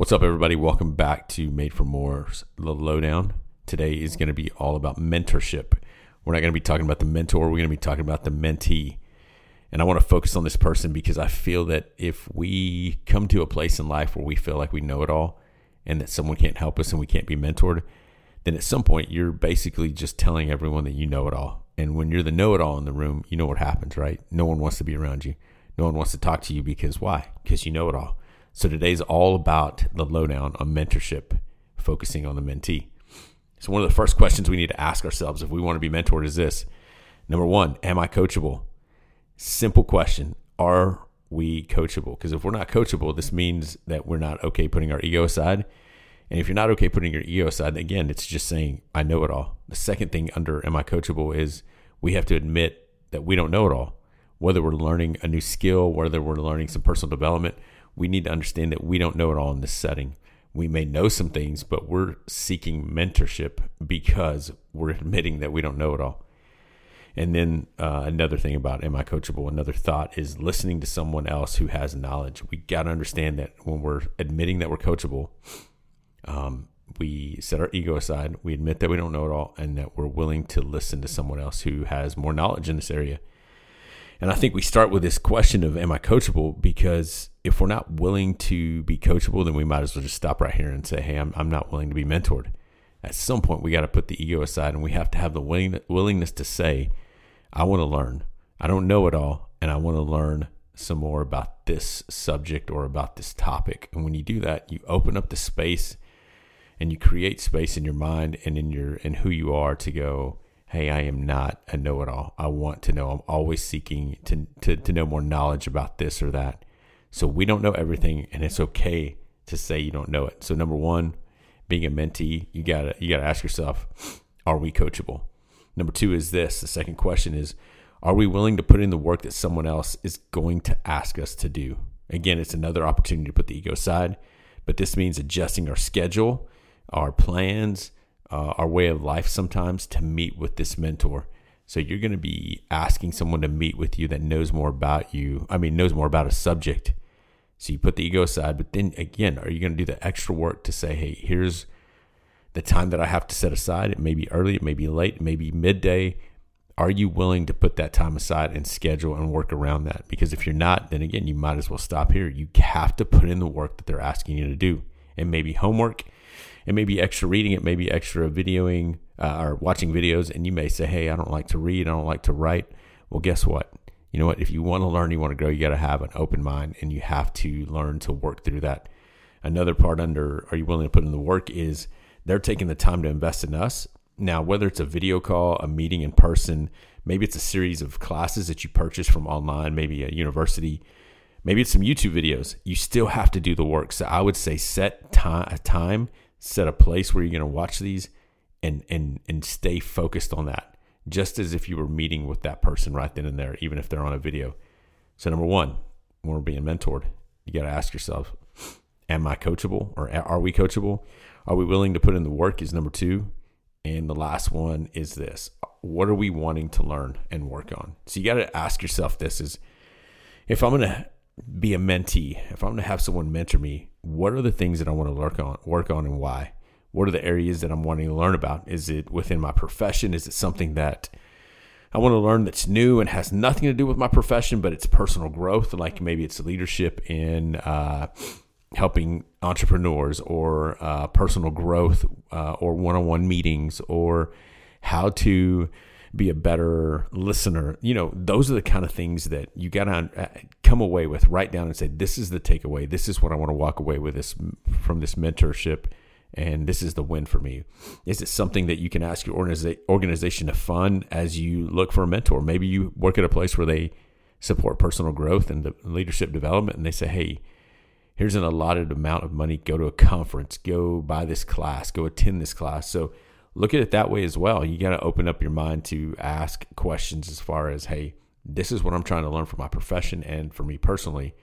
What's up, everybody? Welcome back to Made for More's The Lowdown. Today is going to be all about mentorship. We're not going to be talking about the mentor, we're going to be talking about the mentee. And I want to focus on this person because I feel that if we come to a place in life where we feel like we know it all and that someone can't help us and we can't be mentored, then at some point you're basically just telling everyone that you know it all. And when you're the know it all in the room, you know what happens, right? No one wants to be around you. No one wants to talk to you because why? Because you know it all. So today's all about the lowdown on mentorship, focusing on the mentee. So one of the first questions we need to ask ourselves if we want to be mentored is this. Number one, am I coachable? Simple question. Are we coachable? Because if we're not coachable, this means that we're not okay putting our ego aside. And if you're not okay putting your ego aside, again, it's just saying, I know it all. The second thing under am I coachable is we have to admit that we don't know it all. Whether we're learning a new skill, whether we're learning some personal development, we need to understand that we don't know it all in this setting. We may know some things, but we're seeking mentorship because we're admitting that we don't know it all. And then uh, another thing about am I coachable? Another thought is listening to someone else who has knowledge. We got to understand that when we're admitting that we're coachable, um, we set our ego aside. We admit that we don't know it all, and that we're willing to listen to someone else who has more knowledge in this area. And I think we start with this question of am I coachable? Because if we're not willing to be coachable, then we might as well just stop right here and say, hey, I'm, I'm not willing to be mentored. At some point, we got to put the ego aside and we have to have the willing, willingness to say, I want to learn. I don't know it all, and I want to learn some more about this subject or about this topic. And when you do that, you open up the space and you create space in your mind and in your in who you are to go, hey, I am not a know it all. I want to know. I'm always seeking to, to, to know more knowledge about this or that. So we don't know everything, and it's okay to say you don't know it. So number one, being a mentee, you gotta you gotta ask yourself, are we coachable? Number two is this. The second question is, are we willing to put in the work that someone else is going to ask us to do? Again, it's another opportunity to put the ego aside, but this means adjusting our schedule, our plans, uh, our way of life sometimes to meet with this mentor. So you're going to be asking someone to meet with you that knows more about you. I mean, knows more about a subject. So you put the ego aside, but then again, are you going to do the extra work to say, hey, here's the time that I have to set aside? It may be early, it may be late, it may be midday. Are you willing to put that time aside and schedule and work around that? Because if you're not, then again, you might as well stop here. You have to put in the work that they're asking you to do. It may be homework, it may be extra reading, it may be extra videoing uh, or watching videos, and you may say, "Hey, I don't like to read, I don't like to write." Well, guess what? You know what? If you want to learn, you want to grow, you got to have an open mind, and you have to learn to work through that. Another part under are you willing to put in the work is they're taking the time to invest in us. Now, whether it's a video call, a meeting in person, maybe it's a series of classes that you purchase from online, maybe a university, maybe it's some YouTube videos. You still have to do the work. So I would say set time set a place where you're going to watch these and and and stay focused on that just as if you were meeting with that person right then and there even if they're on a video. So number one when we're being mentored you got to ask yourself am i coachable or are we coachable? Are we willing to put in the work is number two. And the last one is this what are we wanting to learn and work on? So you got to ask yourself this is if i'm going to be a mentee, if I'm going to have someone mentor me, what are the things that I want to work on, work on, and why? What are the areas that I'm wanting to learn about? Is it within my profession? Is it something that I want to learn that's new and has nothing to do with my profession, but it's personal growth? Like maybe it's leadership in uh, helping entrepreneurs, or uh, personal growth, uh, or one-on-one meetings, or how to be a better listener. You know, those are the kind of things that you got to uh, come away with, write down and say, this is the takeaway. This is what I want to walk away with this from this mentorship. And this is the win for me. Is it something that you can ask your organization to fund as you look for a mentor? Maybe you work at a place where they support personal growth and the leadership development, and they say, hey, here's an allotted amount of money. Go to a conference, go buy this class, go attend this class. So look at it that way as well. You got to open up your mind to ask questions as far as, hey, this is what I'm trying to learn for my profession and for me personally.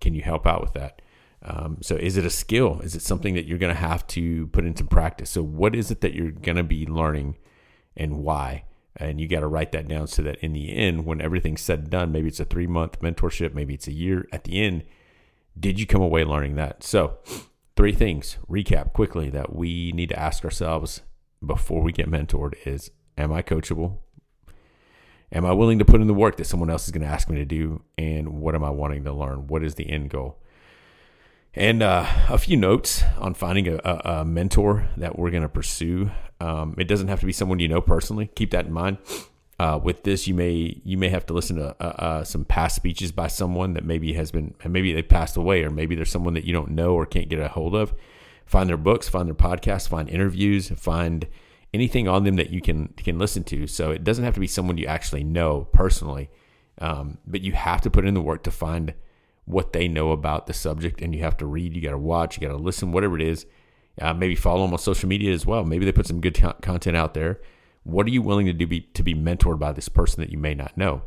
Can you help out with that? Um, so, is it a skill? Is it something that you're going to have to put into practice? So, what is it that you're going to be learning and why? And you got to write that down so that in the end, when everything's said and done, maybe it's a three month mentorship, maybe it's a year, at the end, did you come away learning that? So, three things, recap quickly, that we need to ask ourselves before we get mentored is Am I coachable? Am I willing to put in the work that someone else is going to ask me to do? And what am I wanting to learn? What is the end goal? And uh, a few notes on finding a, a, mentor that we're going to pursue. Um, it doesn't have to be someone you know personally. Keep that in mind. Uh, with this, you may you may have to listen to uh, uh, some past speeches by someone that maybe has been maybe they passed away, or maybe there's someone that you don't know or can't get a hold of. Find their books, find their podcasts, find interviews, find anything on them that you can can listen to. So it doesn't have to be someone you actually know personally, um, but you have to put in the work to find what they know about the subject, and you have to read, you got to watch, you got to listen, whatever it is. Uh, maybe follow them on social media as well. Maybe they put some good content out there. What are you willing to do be, to be mentored by this person that you may not know?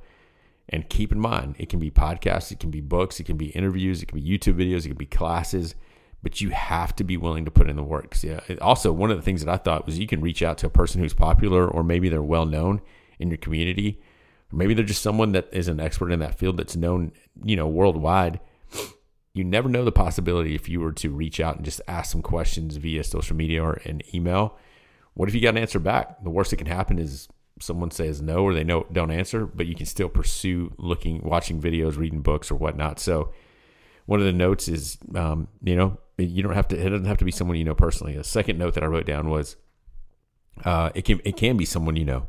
And keep in mind, it can be podcasts, it can be books, it can be interviews, it can be YouTube videos, it can be classes but you have to be willing to put in the work. Yeah. Also, one of the things that I thought was you can reach out to a person who's popular, or maybe they're well known in your community, or maybe they're just someone that is an expert in that field that's known, you know, worldwide. You never know the possibility if you were to reach out and just ask some questions via social media or an email. What if you got an answer back? The worst that can happen is someone says no or they know don't answer, but you can still pursue looking, watching videos, reading books, or whatnot. So one of the notes is, um, you know, you don't have to. It doesn't have to be someone you know personally. A second note that I wrote down was, uh, it can it can be someone you know.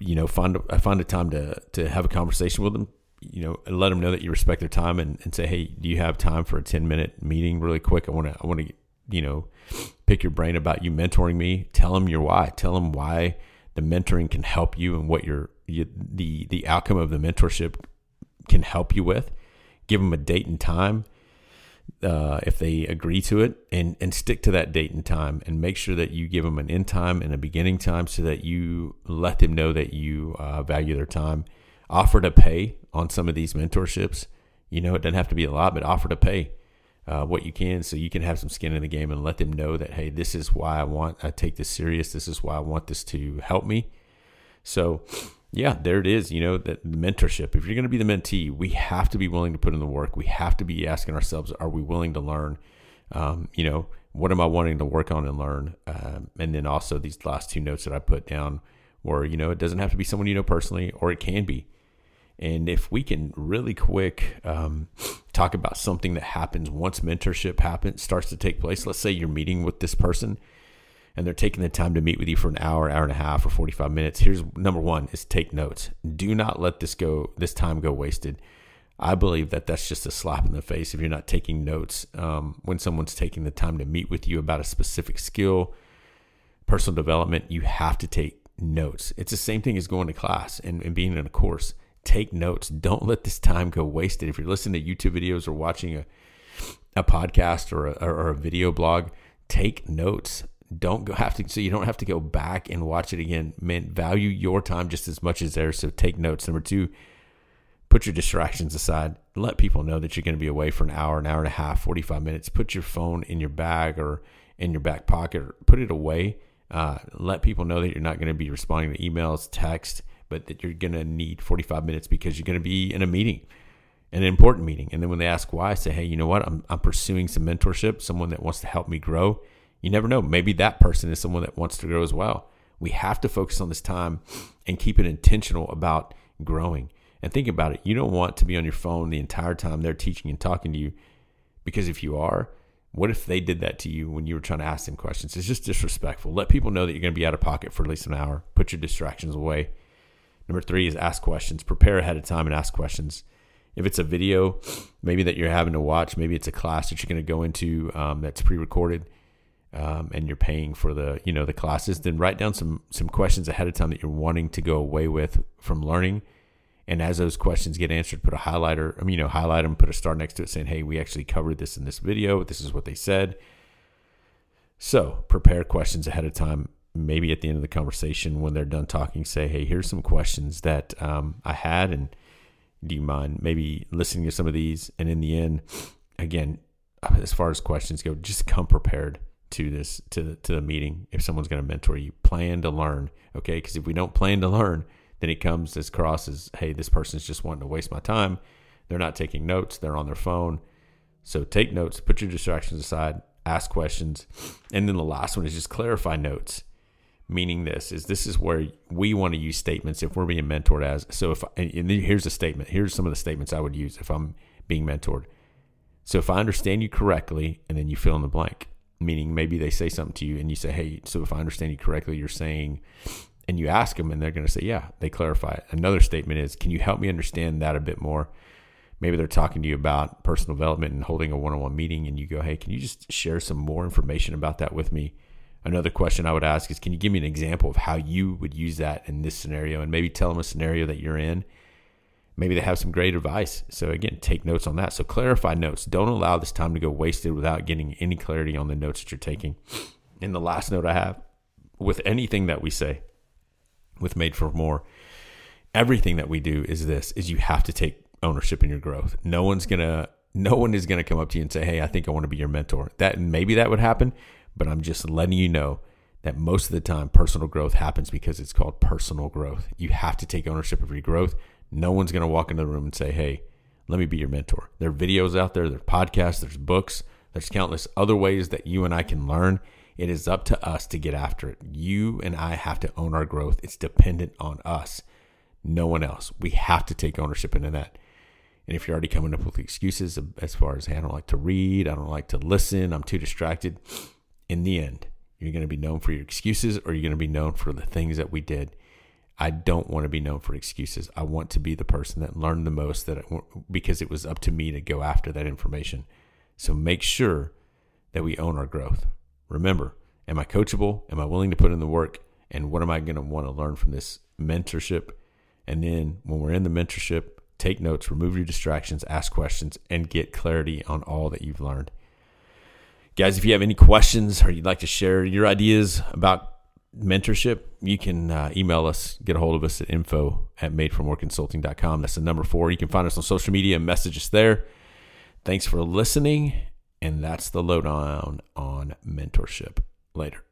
You know, find I find a time to to have a conversation with them. You know, let them know that you respect their time, and, and say, hey, do you have time for a ten minute meeting, really quick? I want to I want to you know pick your brain about you mentoring me. Tell them your why. Tell them why the mentoring can help you and what your you, the the outcome of the mentorship can help you with. Give them a date and time uh, if they agree to it and, and stick to that date and time and make sure that you give them an end time and a beginning time so that you let them know that you uh, value their time. Offer to pay on some of these mentorships. You know, it doesn't have to be a lot, but offer to pay uh, what you can so you can have some skin in the game and let them know that, hey, this is why I want, I take this serious. This is why I want this to help me. So, yeah, there it is. You know, that mentorship. If you're going to be the mentee, we have to be willing to put in the work. We have to be asking ourselves, are we willing to learn? Um, you know, what am I wanting to work on and learn? Um, and then also these last two notes that I put down were, you know, it doesn't have to be someone you know personally, or it can be. And if we can really quick um, talk about something that happens once mentorship happens, starts to take place. Let's say you're meeting with this person and they're taking the time to meet with you for an hour, hour and a half, or 45 minutes, here's number one is take notes. Do not let this go, this time go wasted. I believe that that's just a slap in the face if you're not taking notes um, when someone's taking the time to meet with you about a specific skill, personal development. You have to take notes. It's the same thing as going to class and, and being in a course. Take notes. Don't let this time go wasted. If you're listening to YouTube videos or watching a, a podcast or a, or a video blog, take notes. Don't go have to so you don't have to go back and watch it again. Man value your time just as much as theirs so take notes. Number two put your distractions aside. Let people know that you're going to be away for an hour an hour and a half 45 minutes. Put your phone in your bag or in your back pocket. Or put it away. Uh, let people know that you're not going to be responding to emails text but that you're going to need 45 minutes because you're going to be in a meeting an important meeting and then when they ask why I say hey you know what I'm, I'm pursuing some mentorship someone that wants to help me grow you never know. Maybe that person is someone that wants to grow as well. We have to focus on this time and keep it intentional about growing. And think about it. You don't want to be on your phone the entire time they're teaching and talking to you because if you are, what if they did that to you when you were trying to ask them questions? It's just disrespectful. Let people know that you're going to be out of pocket for at least an hour. Put your distractions away. Number three is ask questions. Prepare ahead of time and ask questions. If it's a video, maybe that you're having to watch, maybe it's a class that you're going to go into um, that's pre-recorded um, and you're paying for the you know the classes, then write down some some questions ahead of time that you're wanting to go away with from learning. And as those questions get answered, put a highlighter. I mean, you know, highlight them, put a star next to it, saying, "Hey, we actually covered this in this video. This is what they said." So prepare questions ahead of time. Maybe at the end of the conversation, when they're done talking, say, "Hey, here's some questions that um, I had, and do you mind maybe listening to some of these?" And in the end, again, as far as questions go, just come prepared to this to the, to the meeting if someone's going to mentor you plan to learn okay because if we don't plan to learn then it comes as cross as hey this person's just wanting to waste my time they're not taking notes they're on their phone So take notes, put your distractions aside, ask questions. And then the last one is just clarify notes. Meaning this is this is where we want to use statements if we're being mentored as so if and here's a statement here's some of the statements I would use if I'm being mentored. So if I understand you correctly and then you fill in the blank, meaning maybe they say something to you and you say, "Hey, so if I understand you correctly, you're saying and you ask them and they're going to say, "Yeah." They clarify it. Another statement is, "Can you help me understand that a bit more?" maybe they're talking to you about personal development and holding a one-on-one meeting and you go hey can you just share some more information about that with me another question i would ask is can you give me an example of how you would use that in this scenario? And maybe tell them a scenario that you're in. Maybe they have some great advice. So again take notes on that. So clarify notes. Don't allow this time to go wasted without getting any clarity on the notes that you're taking. And the last note i have with anything that we say with made for more everything that we do is this is you have to take ownership in your growth. No one's gonna no one is gonna come up to you and say, Hey, I think I want to be your mentor. That maybe that would happen, but I'm just letting you know that most of the time personal growth happens because it's called personal growth. You have to take ownership of your growth. No one's gonna walk into the room and say, Hey, let me be your mentor. There are videos out there, there's podcasts, there's books, there's countless other ways that you and I can learn. It is up to us to get after it. You and I have to own our growth. It's dependent on us, no one else. We have to take ownership into that. And if you're already coming up with excuses as far as, hey, I don't like to read, I don't like to listen, I'm too distracted, in the end, you're going to be known for your excuses or you're going to be known for the things that we did. I don't want to be known for excuses. I want to be the person that learned the most that because it was up to me to go after that information. So make sure that we own our growth. Remember, am I coachable? Am I willing to put in the work? And what am I going to want to learn from this mentorship? And then when we're in the mentorship, take notes, remove your distractions, ask questions, and get clarity on all that you've learned. Guys, if you have any questions or you'd like to share your ideas about mentorship, you can uh, email us, get a hold of us at info at madeformoreconsulting.com. That's the number four. You can find us on social media and message us there. Thanks for listening. And that's the lowdown on mentorship. Later.